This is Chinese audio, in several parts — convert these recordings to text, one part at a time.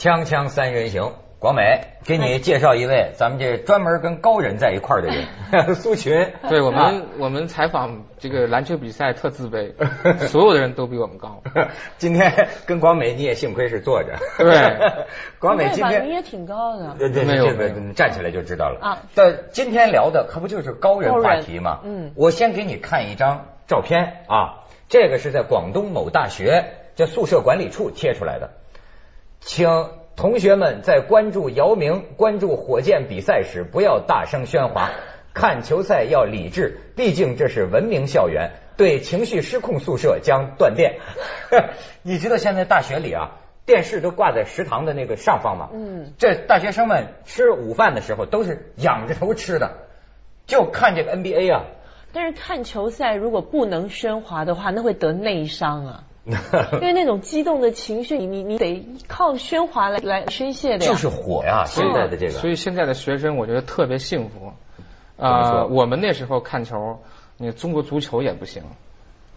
锵锵三人行，广美给你介绍一位咱们这专门跟高人在一块儿的人，苏群。对我们，我们采访这个篮球比赛特自卑，所有的人都比我们高。今天跟广美你也幸亏是坐着。对，广美今天你也挺高的。对对，没有这个站起来就知道了啊。但今天聊的可不就是高人话题吗？嗯，我先给你看一张照片啊，这个是在广东某大学这宿舍管理处贴出来的，请。同学们在关注姚明、关注火箭比赛时，不要大声喧哗。看球赛要理智，毕竟这是文明校园。对情绪失控宿舍将断电。你知道现在大学里啊，电视都挂在食堂的那个上方吗？嗯。这大学生们吃午饭的时候都是仰着头吃的，就看这个 NBA 啊。但是看球赛如果不能喧哗的话，那会得内伤啊。因为那种激动的情绪，你你你得靠喧哗来来宣泄的呀。就是火呀，现在的这个。所以现在的学生，我觉得特别幸福。啊，我们那时候看球，你中国足球也不行，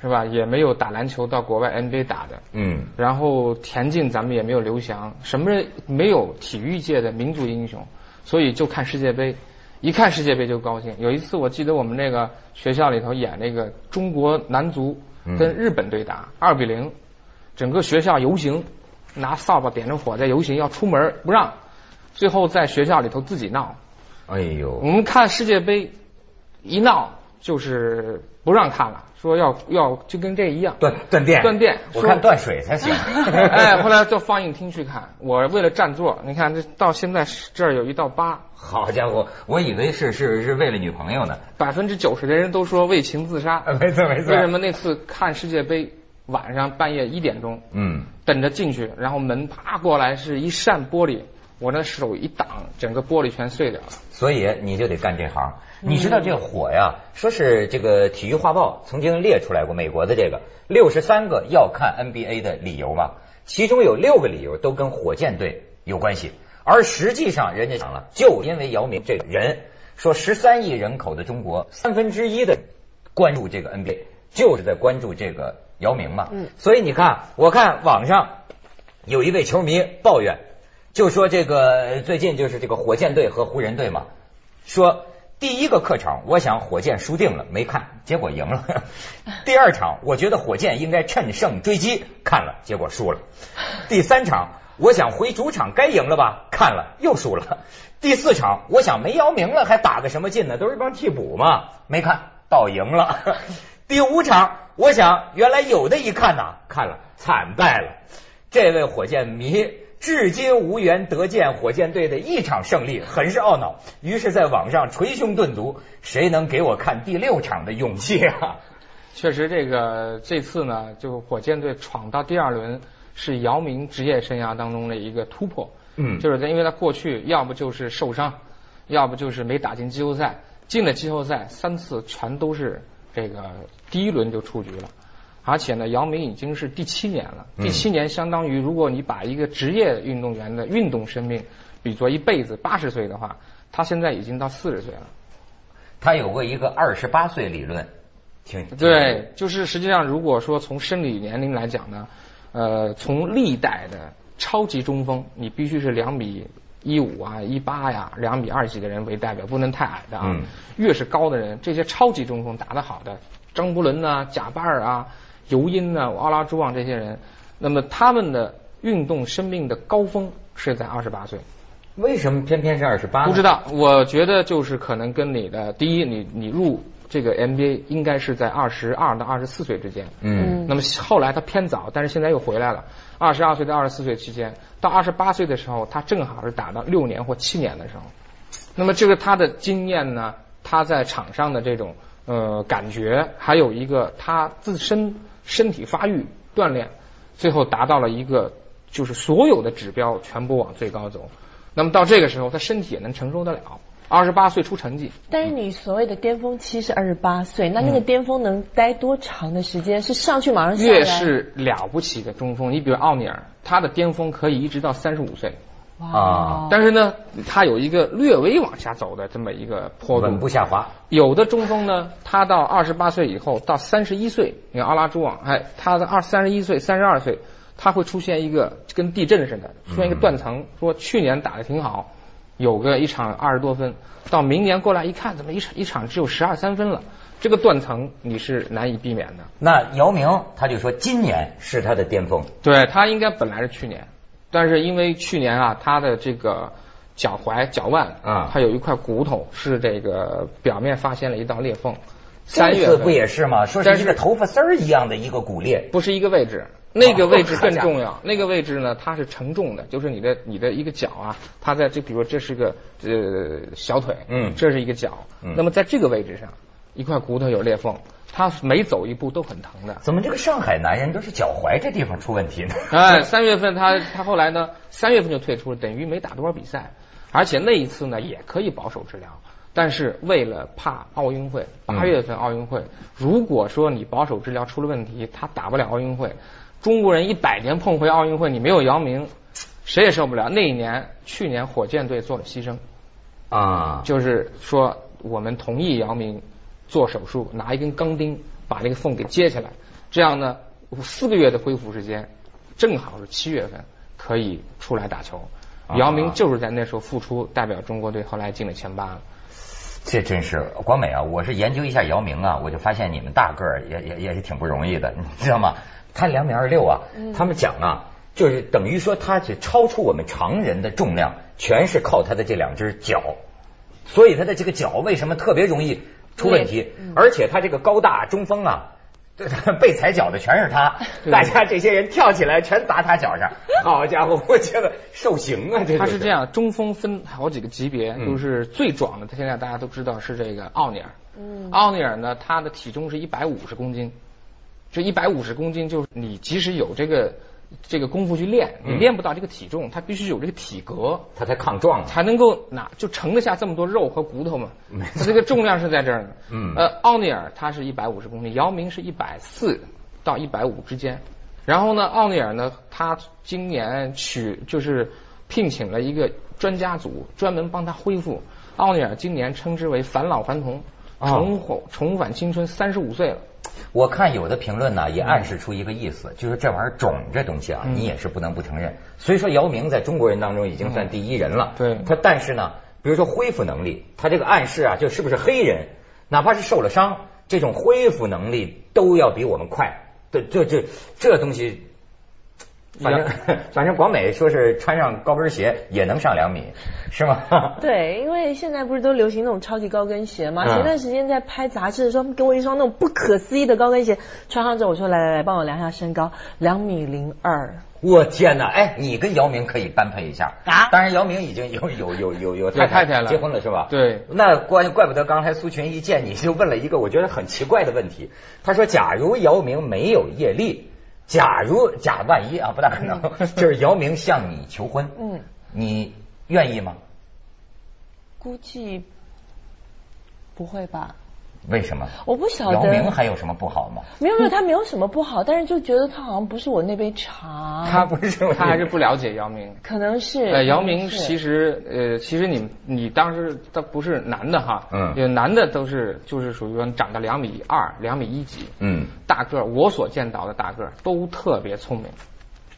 是吧？也没有打篮球到国外 NBA 打的。嗯。然后田径咱们也没有刘翔，什么人没有体育界的民族英雄，所以就看世界杯，一看世界杯就高兴。有一次我记得我们那个学校里头演那个中国男足。跟日本队打二比零，整个学校游行，拿扫把点着火在游行，要出门不让，最后在学校里头自己闹。哎呦！我们看世界杯，一闹就是不让看了，说要要就跟这一样断断电断电，我看断水才行。哎，后来到放映厅去看，我为了占座，你看这到现在这儿有一道疤。好家伙，我以为是是是为了女朋友呢。百分之九十的人都说为情自杀。没错没错。为什么那次看世界杯晚上半夜一点钟，嗯，等着进去，然后门啪过来是一扇玻璃，我那手一挡，整个玻璃全碎掉了。所以你就得干这行。你知道这火呀？说是这个体育画报曾经列出来过美国的这个六十三个要看 NBA 的理由嘛，其中有六个理由都跟火箭队有关系。而实际上，人家讲了，就因为姚明这个人，说十三亿人口的中国，三分之一的关注这个 NBA，就是在关注这个姚明嘛。嗯。所以你看，我看网上有一位球迷抱怨，就说这个最近就是这个火箭队和湖人队嘛，说第一个客场，我想火箭输定了，没看，结果赢了。第二场，我觉得火箭应该趁胜追击，看了，结果输了。第三场。我想回主场该赢了吧？看了又输了。第四场，我想没姚明了还打个什么劲呢？都是一帮替补嘛。没看倒赢了。第五场，我想原来有的一看呐，看了惨败了。这位火箭迷至今无缘得见火箭队的一场胜利，很是懊恼。于是在网上捶胸顿足：谁能给我看第六场的勇气啊？确实，这个这次呢，就火箭队闯到第二轮。是姚明职业生涯当中的一个突破，嗯，就是在因为他过去要不就是受伤，要不就是没打进季后赛，进了季后赛三次全都是这个第一轮就出局了，而且呢，姚明已经是第七年了，第七年相当于如果你把一个职业运动员的运动生命比作一辈子八十岁的话，他现在已经到四十岁了，他有过一个二十八岁理论，挺对，就是实际上如果说从生理年龄来讲呢。呃，从历代的超级中锋，你必须是两米一五啊、一八呀、两米二几的人为代表，不能太矮的啊。越是高的人，这些超级中锋打得好的，张伯伦啊、贾巴尔啊、尤因呢、奥拉朱旺这些人，那么他们的运动生命的高峰是在二十八岁。为什么偏偏是二十八？不知道，我觉得就是可能跟你的第一，你你入。这个 NBA 应该是在二十二到二十四岁之间，嗯，那么后来他偏早，但是现在又回来了。二十二岁到二十四岁期间，到二十八岁的时候，他正好是打到六年或七年的时候。那么这个他的经验呢，他在场上的这种呃感觉，还有一个他自身身体发育锻炼，最后达到了一个就是所有的指标全部往最高走。那么到这个时候，他身体也能承受得了。二十八岁出成绩，但是你所谓的巅峰期是二十八岁，那那个巅峰能待多长的时间？是上去马上下来？越是了不起的中锋，你比如奥尼尔，他的巅峰可以一直到三十五岁。哇！但是呢，他有一个略微往下走的这么一个坡度，稳步下滑。有的中锋呢，他到二十八岁以后，到三十一岁，你看阿拉朱旺，哎，他的二三十一岁、三十二岁他会出现一个跟地震似的，出现一个断层，说去年打的挺好，有个一场二十多分，到明年过来一看，怎么一场一场只有十二三分了？这个断层你是难以避免的。那姚明他就说今年是他的巅峰，对他应该本来是去年，但是因为去年啊，他的这个脚踝脚腕啊，他有一块骨头是这个表面发现了一道裂缝。三月不也是吗？说是一个头发丝儿一样的一个骨裂，不是一个位置，那个位置更重要。那个位置呢，它是承重的，就是你的你的一个脚啊，它在这，比如这是个呃小腿，嗯，这是一个脚，嗯。那么在这个位置上，一块骨头有裂缝，他每走一步都很疼的。怎么这个上海男人都是脚踝这地方出问题呢？哎，三月份他他后来呢，三月份就退出了，等于没打多少比赛，而且那一次呢也可以保守治疗。但是为了怕奥运会，八月份奥运会，如果说你保守治疗出了问题，他打不了奥运会。中国人一百年碰回奥运会，你没有姚明，谁也受不了。那一年，去年火箭队做了牺牲，啊，就是说我们同意姚明做手术，拿一根钢钉把那个缝给接起来，这样呢，四个月的恢复时间，正好是七月份可以出来打球。姚明就是在那时候复出，代表中国队后来进了前八了。这真是广美啊！我是研究一下姚明啊，我就发现你们大个儿也也也是挺不容易的，你知道吗？他两米二六啊，他们讲啊，就是等于说他是超出我们常人的重量，全是靠他的这两只脚，所以他的这个脚为什么特别容易出问题？而且他这个高大中锋啊。对，被踩脚的全是他，大家这些人跳起来全砸他脚上。好家伙，我觉得受刑啊！这他是这样，中锋分好几个级别，就是最壮的，他现在大家都知道是这个奥尼尔。嗯，奥尼尔呢，他的体重是一百五十公斤，这一百五十公斤就是你即使有这个。这个功夫去练，你练不到这个体重，他必须有这个体格，他才抗撞，才能够拿就盛得下这么多肉和骨头嘛。他这个重量是在这儿呢。嗯。呃，奥尼尔他是一百五十公斤，姚明是一百四到一百五之间。然后呢，奥尼尔呢，他今年取就是聘请了一个专家组，专门帮他恢复。奥尼尔今年称之为返老还童，重回重返青春，三十五岁了。我看有的评论呢，也暗示出一个意思，就是这玩意儿肿这东西啊，你也是不能不承认。所以说，姚明在中国人当中已经算第一人了。对，他但是呢，比如说恢复能力，他这个暗示啊，就是不是黑人，哪怕是受了伤，这种恢复能力都要比我们快。对，这这这东西。反正 反正广美说是穿上高跟鞋也能上两米，是吗？对，因为现在不是都流行那种超级高跟鞋吗？前段时间在拍杂志的时候，给我一双那种不可思议的高跟鞋，穿上之后我说来来来，帮我量一下身高，两米零二。我天哪！哎，你跟姚明可以般配一下啊！当然，姚明已经有有有有有太太了，结婚了是吧？对。那怪怪不得刚才苏群一见你就问了一个我觉得很奇怪的问题，他说：“假如姚明没有叶丽。”假如假万一啊，不大可能，就是姚明向你求婚，嗯，你愿意吗？估计不会吧。为什么？我不晓得。姚明还有什么不好吗？没有没有，他没有什么不好，但是就觉得他好像不是我那杯茶。他不是，他还是不了解姚明。可能是。呃，姚明其实呃，其实你你当时他不是男的哈，嗯，有男的都是就是属于说长到两米二、两米一几，嗯，大个儿，我所见到的大个儿都特别聪明。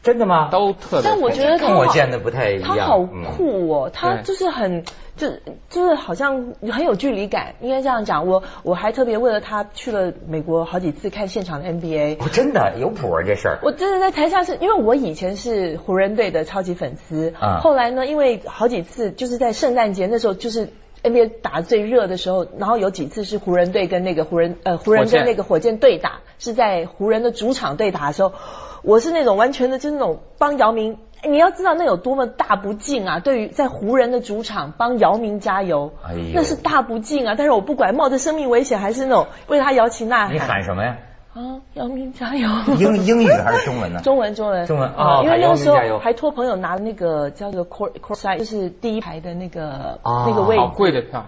真的吗？都特别。但我觉得跟我见的不太一样。他好酷哦，他就是很就就是好像很有距离感，应该这样讲。我我还特别为了他去了美国好几次看现场的 NBA。我真的有谱啊，这事儿。我真的在台下是因为我以前是湖人队的超级粉丝，后来呢，因为好几次就是在圣诞节那时候就是 NBA 打最热的时候，然后有几次是湖人队跟那个湖人呃湖人跟那个火箭对打，是在湖人的主场对打的时候。我是那种完全的，就是那种帮姚明。你要知道那有多么大不敬啊！对于在湖人的主场帮姚明加油，那是大不敬啊！但是我不管冒着生命危险，还是那种为他摇旗呐喊。你喊什么呀？啊，姚明加油！英英语还是中文呢？中文中文中文啊！因为那个时候还托朋友拿那个叫做 court court side，就是第一排的那个那个位置。好贵的票。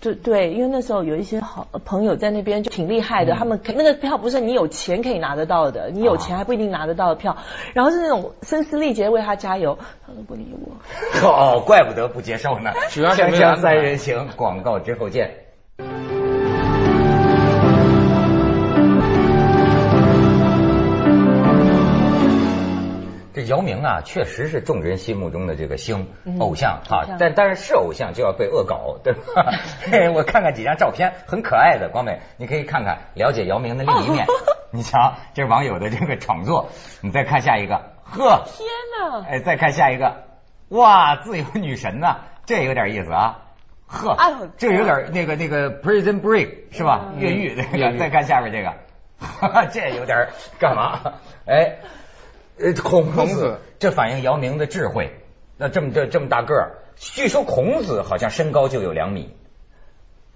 对对，因为那时候有一些好朋友在那边就挺厉害的，他们那个票不是你有钱可以拿得到的，你有钱还不一定拿得到的票。然后是那种声嘶力竭为他加油，他都不理我。哦，怪不得不接受呢。锵锵三人行，广告之后见。姚明啊，确实是众人心目中的这个星偶像啊，但但是是偶像就要被恶搞，对吧？我看看几张照片，很可爱的光美，你可以看看了解姚明的另一面。你瞧，这是网友的这个创作。你再看下一个，呵，天哪！哎，再看下一个，哇，自由女神呐，这有点意思啊。呵，这有点那个那个 Prison Break 是吧？越狱那个。再看下面这个，这有点干嘛？哎，呃，孔子，这反映姚明的智慧。那这么这这么大个儿，据说孔子好像身高就有两米，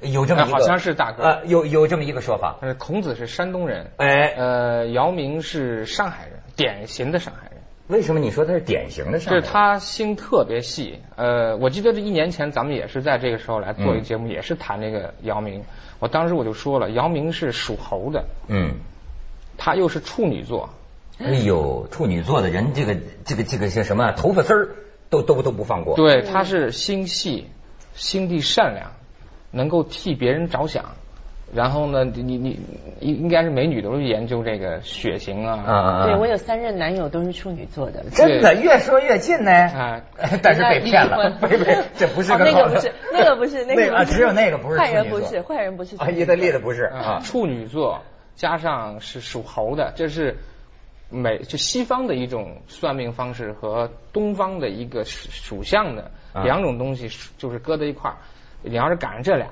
有这么一个，好像是大个儿，有有这么一个说法。呃，孔子是山东人，哎，呃，姚明是上海人，典型的上海人。为什么你说他是典型的上海人？就是他心特别细。呃，我记得这一年前咱们也是在这个时候来做一个节目，也是谈这个姚明。我当时我就说了，姚明是属猴的。嗯。他又是处女座。哎呦，处女座的人，这个这个这个叫什么？头发丝儿都都都不放过。对，他是心细，心地善良，能够替别人着想。然后呢，你你应应该是美女都是研究这个血型啊。啊对，我有三任男友都是处女座的。真的，越说越近呢。啊，但是被骗了。不是，这不是那个不是，那个不是那个。只有那个不是。坏人不是，坏人不是。啊，意大利的不是啊。处女座加上是属猴的，这是美就西方的一种算命方式和东方的一个属相的两种东西，就是搁在一块儿。你要是赶上这俩。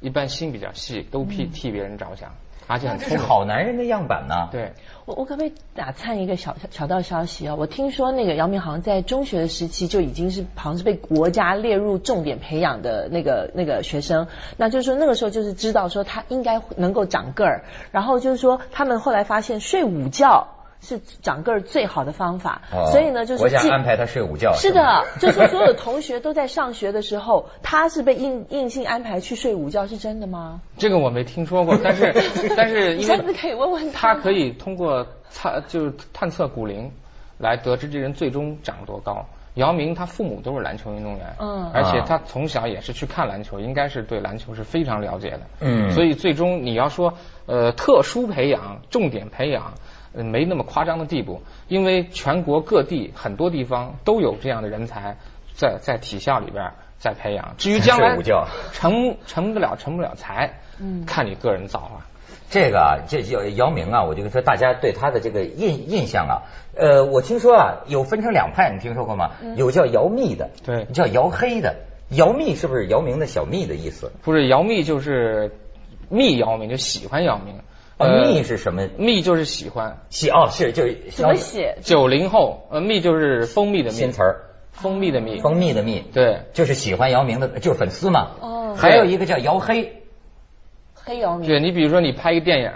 一般心比较细，都替替别人着想，而且很这是好男人的样板呢。对，我我可不可以打探一个小小道消息啊？我听说那个姚明好像在中学的时期就已经是好像是被国家列入重点培养的那个那个学生，那就是说那个时候就是知道说他应该能够长个儿，然后就是说他们后来发现睡午觉。是长个儿最好的方法，所以呢，就是我想安排他睡午觉。是的，就是所有的同学都在上学的时候，他是被硬硬性安排去睡午觉，是真的吗？这个我没听说过，但是 但是下次可以问问他。他可以通过探就是探测骨龄来得知这人最终长多高。姚明他父母都是篮球运动员，嗯，而且他从小也是去看篮球，应该是对篮球是非常了解的，嗯，所以最终你要说呃特殊培养、重点培养。没那么夸张的地步，因为全国各地很多地方都有这样的人才在在体校里边在培养。至于将来成成得了成不了才，嗯，看你个人造化。这个啊，这叫姚明啊，我就说大家对他的这个印印象啊，呃，我听说啊，有分成两派，你听说过吗？有叫姚密的，对，叫姚黑的。姚密是不是姚明的小密的意思？不是，姚密就是密姚明，就喜欢姚明。蜜是什么？蜜就是喜欢喜哦，是就是怎么写？九零后，呃，蜜就是蜂蜜的蜜，新词儿，蜂蜜的蜜，蜂蜜的蜜，对，就是喜欢姚明的，就是粉丝嘛。哦。还有一个叫姚黑，黑姚明。对你比如说你拍一个电影，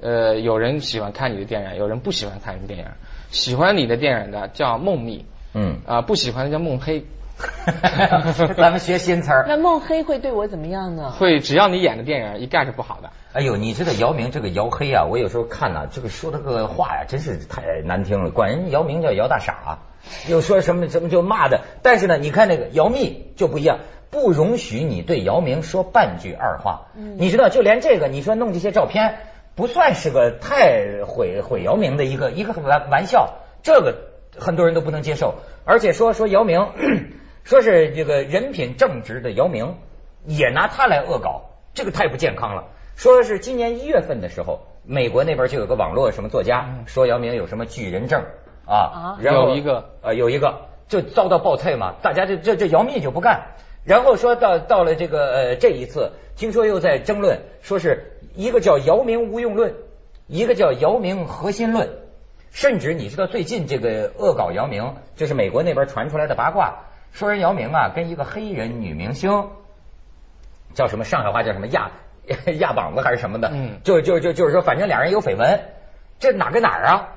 呃，有人喜欢看你的电影，有人不喜欢看你的电影。喜欢你的电影的叫梦蜜，嗯，啊，不喜欢的叫梦黑。咱们学新词儿。那孟黑会对我怎么样呢？会，只要你演的电影一概是不好的。哎呦，你知道姚明这个姚黑啊？我有时候看呢，这个说这个话呀，真是太难听了。管人姚明叫姚大傻，又说什么什么就骂的。但是呢，你看那个姚密就不一样，不容许你对姚明说半句二话。嗯，你知道，就连这个，你说弄这些照片，不算是个太毁毁姚明的一个一个玩玩笑，这个很多人都不能接受。而且说说姚明，说是这个人品正直的姚明，也拿他来恶搞，这个太不健康了。说是今年一月份的时候，美国那边就有个网络什么作家说姚明有什么巨人症啊，然后有一个。呃有一个就遭到暴退嘛，大家这这这姚明就不干，然后说到到了这个呃这一次，听说又在争论，说是一个叫姚明无用论，一个叫姚明核心论，甚至你知道最近这个恶搞姚明，就是美国那边传出来的八卦，说人姚明啊跟一个黑人女明星叫什么上海话叫什么亚。亚膀子还是什么的，嗯，就就就就是说，反正俩人有绯闻，这哪跟哪儿啊？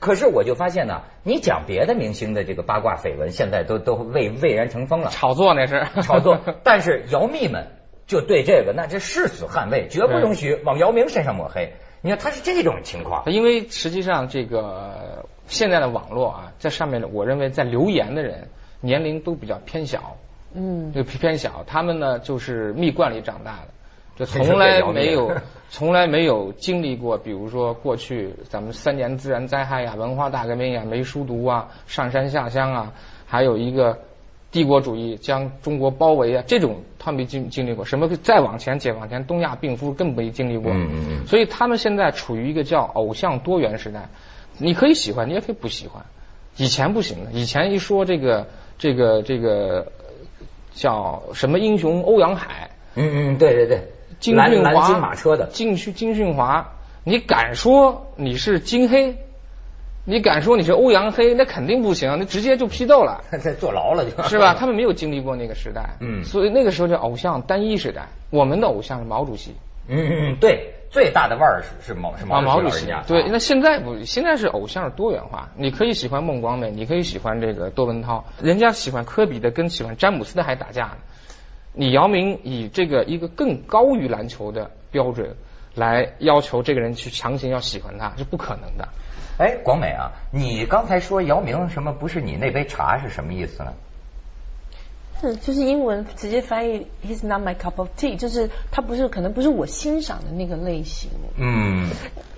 可是我就发现呢，你讲别的明星的这个八卦绯闻，现在都都蔚蔚然成风了，炒作那是炒作。但是姚蜜们就对这个那这誓死捍卫，绝不容许往姚明身上抹黑。你看他是这种情况，因为实际上这个现在的网络啊，在上面我认为在留言的人年龄都比较偏小，嗯，就偏小，他们呢就是蜜罐里长大的。就从来没有 从来没有经历过，比如说过去咱们三年自然灾害呀、文化大革命呀、没书读啊、上山下乡啊，还有一个帝国主义将中国包围啊，这种他没经经历过。什么再往前解放前，东亚病夫更没经历过。嗯嗯嗯。所以他们现在处于一个叫偶像多元时代，你可以喜欢，你也可以不喜欢。以前不行的，以前一说这个这个这个叫什么英雄欧阳海，嗯嗯对对对，金俊华金马车的金去金俊华，你敢说你是金黑？你敢说你是欧阳黑？那肯定不行，那直接就批斗了，在坐牢了就是吧？他们没有经历过那个时代，嗯，所以那个时候叫偶像单一时代。我们的偶像是毛主席，嗯嗯对。最大的腕儿是是毛是毛主席，对，那现在不，现在是偶像是多元化，你可以喜欢孟广美，你可以喜欢这个窦文涛，人家喜欢科比的跟喜欢詹姆斯的还打架呢。你姚明以这个一个更高于篮球的标准来要求这个人去强行要喜欢他是不可能的。哎，广美啊，你刚才说姚明什么不是你那杯茶是什么意思呢？是，就是英文直接翻译，He's not my cup of tea，就是他不是，可能不是我欣赏的那个类型。嗯，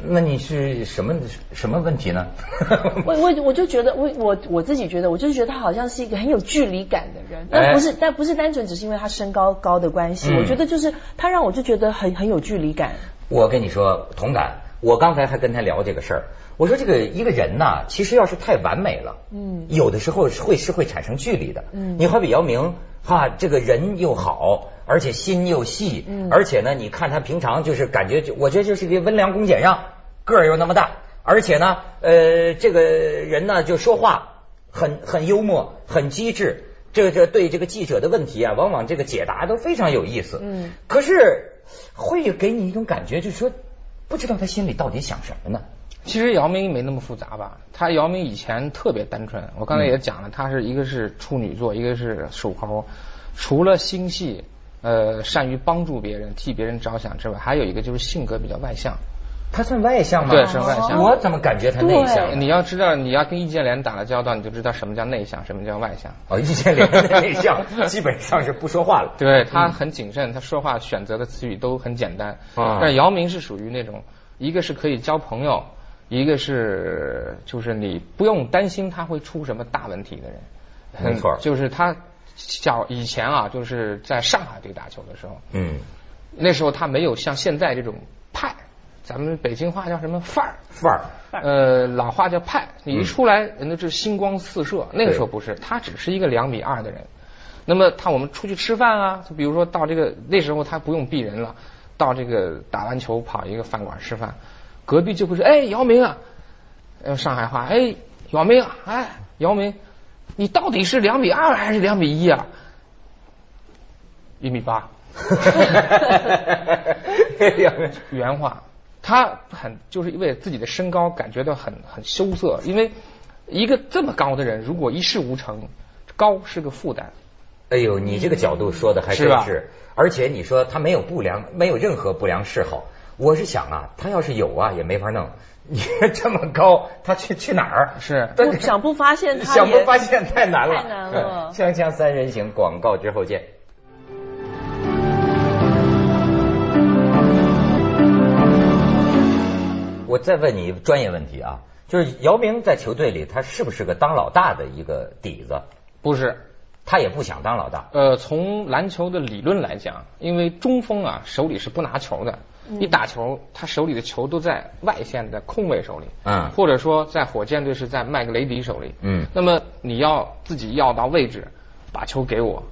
那你是什么什么问题呢？我我我就觉得，我我我自己觉得，我就是觉得他好像是一个很有距离感的人，但不是，但不是单纯只是因为他身高高的关系，我觉得就是他让我就觉得很很有距离感。我跟你说同感，我刚才还跟他聊这个事儿。我说这个一个人呐，其实要是太完美了，嗯，有的时候是会是会产生距离的。嗯，你好比姚明，哈，这个人又好，而且心又细，嗯，而且呢，你看他平常就是感觉，就我觉得就是个温良恭俭让，个儿又那么大，而且呢，呃，这个人呢就说话很很幽默，很机智，这这对这个记者的问题啊，往往这个解答都非常有意思。嗯，可是会给你一种感觉，就是说不知道他心里到底想什么呢？其实姚明没那么复杂吧？他姚明以前特别单纯，我刚才也讲了，他是一个是处女座，一个是属猴，除了心细，呃，善于帮助别人、替别人着想之外，还有一个就是性格比较外向。他算外向吗？对，是外向。我怎么感觉他内向？你要知道，你要跟易建联打了交道，你就知道什么叫内向，什么叫外向。哦，易建联的内向 基本上是不说话了。对他很谨慎，他说话选择的词语都很简单。但姚明是属于那种，一个是可以交朋友。一个是就是你不用担心他会出什么大问题的人，没错，就是他小以前啊，就是在上海队打球的时候，嗯，那时候他没有像现在这种派，咱们北京话叫什么范儿范儿，呃，老话叫派，你一出来人家是星光四射，那个时候不是，他只是一个两米二的人，那么他我们出去吃饭啊，就比如说到这个那时候他不用避人了，到这个打完球跑一个饭馆吃饭。隔壁就会说：“哎，姚明啊，用上海话，哎，姚明啊，哎，姚明，你到底是两米二还是两米一啊？一米八。原话，他很就是因为自己的身高感觉到很很羞涩，因为一个这么高的人，如果一事无成，高是个负担。哎呦，你这个角度说的还真是，而且你说他没有不良，没有任何不良嗜好。”我是想啊，他要是有啊，也没法弄。你这么高，他去去哪儿？是想不发现，想不发现太难了。太难了。锵锵三人行，广告之后见。我再问你专业问题啊，就是姚明在球队里，他是不是个当老大的一个底子？不是。他也不想当老大。呃，从篮球的理论来讲，因为中锋啊手里是不拿球的，一打球他手里的球都在外线的控卫手里，嗯，或者说在火箭队是在麦格雷迪手里，嗯，那么你要自己要到位置，把球给我，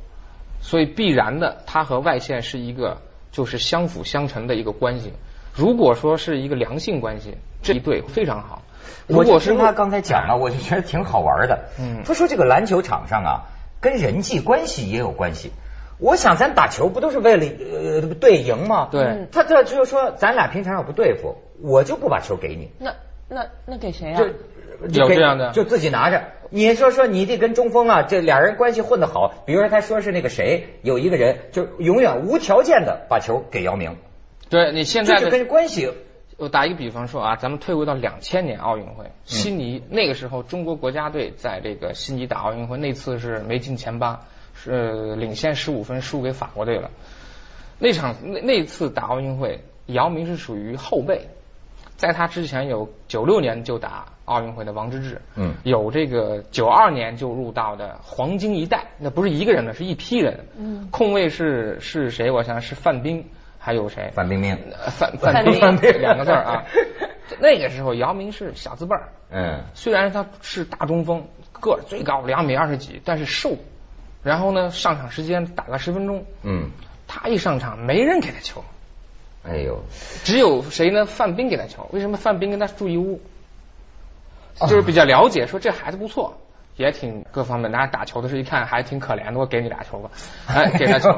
所以必然的他和外线是一个就是相辅相成的一个关系。如果说是一个良性关系，这一对非常好。如果是他刚才讲了，我就觉得挺好玩的。嗯，他说这个篮球场上啊。跟人际关系也有关系。我想咱打球不都是为了呃对赢吗？对。他这就是说，咱俩平常要不对付，我就不把球给你。那那那给谁啊？有这样的，就自己拿着。你说说，你得跟中锋啊，这俩人关系混得好。比如说，他说是那个谁，有一个人就永远无条件的把球给姚明。对你现在就跟关系。我打一个比方说啊，咱们退回到两千年奥运会，悉尼那个时候，中国国家队在这个悉尼打奥运会，那次是没进前八，是领先十五分输给法国队了。那场那那次打奥运会，姚明是属于后辈，在他之前有九六年就打奥运会的王治郅，嗯，有这个九二年就入道的黄金一代，那不是一个人的，是一批人，嗯，控卫是是谁？我想是范冰，还有谁？范冰冰，范范冰范冰两个字啊。那个时候姚明是小字辈儿，嗯，虽然他是大中锋，个儿最高两米二十几，但是瘦。然后呢，上场时间打个十分钟，嗯，他一上场没人给他球，哎呦，只有谁呢？范冰给他球。为什么范冰跟他住一屋？就是比较了解，说这孩子不错，也挺各方面。拿打球的时候一看还挺可怜的，我给你俩球吧，哎，给他球。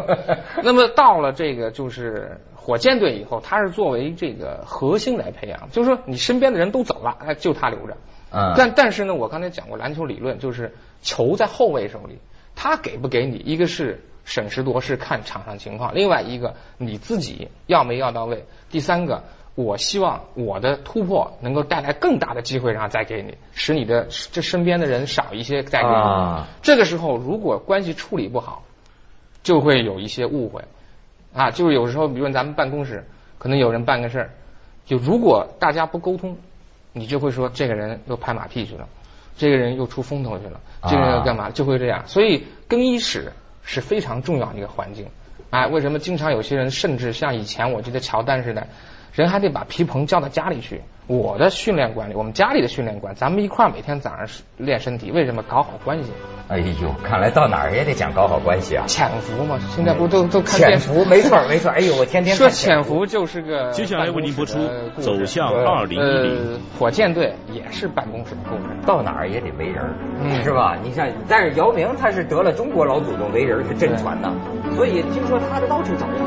那么到了这个就是火箭队以后，他是作为这个核心来培养，就是说你身边的人都走了，哎，就他留着。嗯。但但是呢，我刚才讲过篮球理论，就是球在后卫手里。他给不给你？一个是审时度势，看场上情况；另外一个你自己要没要到位。第三个，我希望我的突破能够带来更大的机会，然后再给你，使你的这身边的人少一些再给你。这个时候如果关系处理不好，就会有一些误会啊。就是有时候，比如咱们办公室可能有人办个事儿，就如果大家不沟通，你就会说这个人又拍马屁去了。这个人又出风头去了，这个人要干嘛？就会这样。所以更衣室是非常重要的一个环境。哎，为什么经常有些人甚至像以前我记得乔丹似的，人还得把皮蓬叫到家里去？我的训练馆里，我们家里的训练馆，咱们一块儿每天早上练身体，为什么搞好关系？哎呦，看来到哪儿也得讲搞好关系啊！潜伏嘛，现在不都都看潜伏？没错没错。哎呦，我天天说潜伏就是个。接下来为您播出《走向二零一零》。火箭队也是办公室的故事，到哪儿也得围人，是吧？你像，但是姚明他是得了中国老祖宗围人是真传呐，所以听说他到处找人。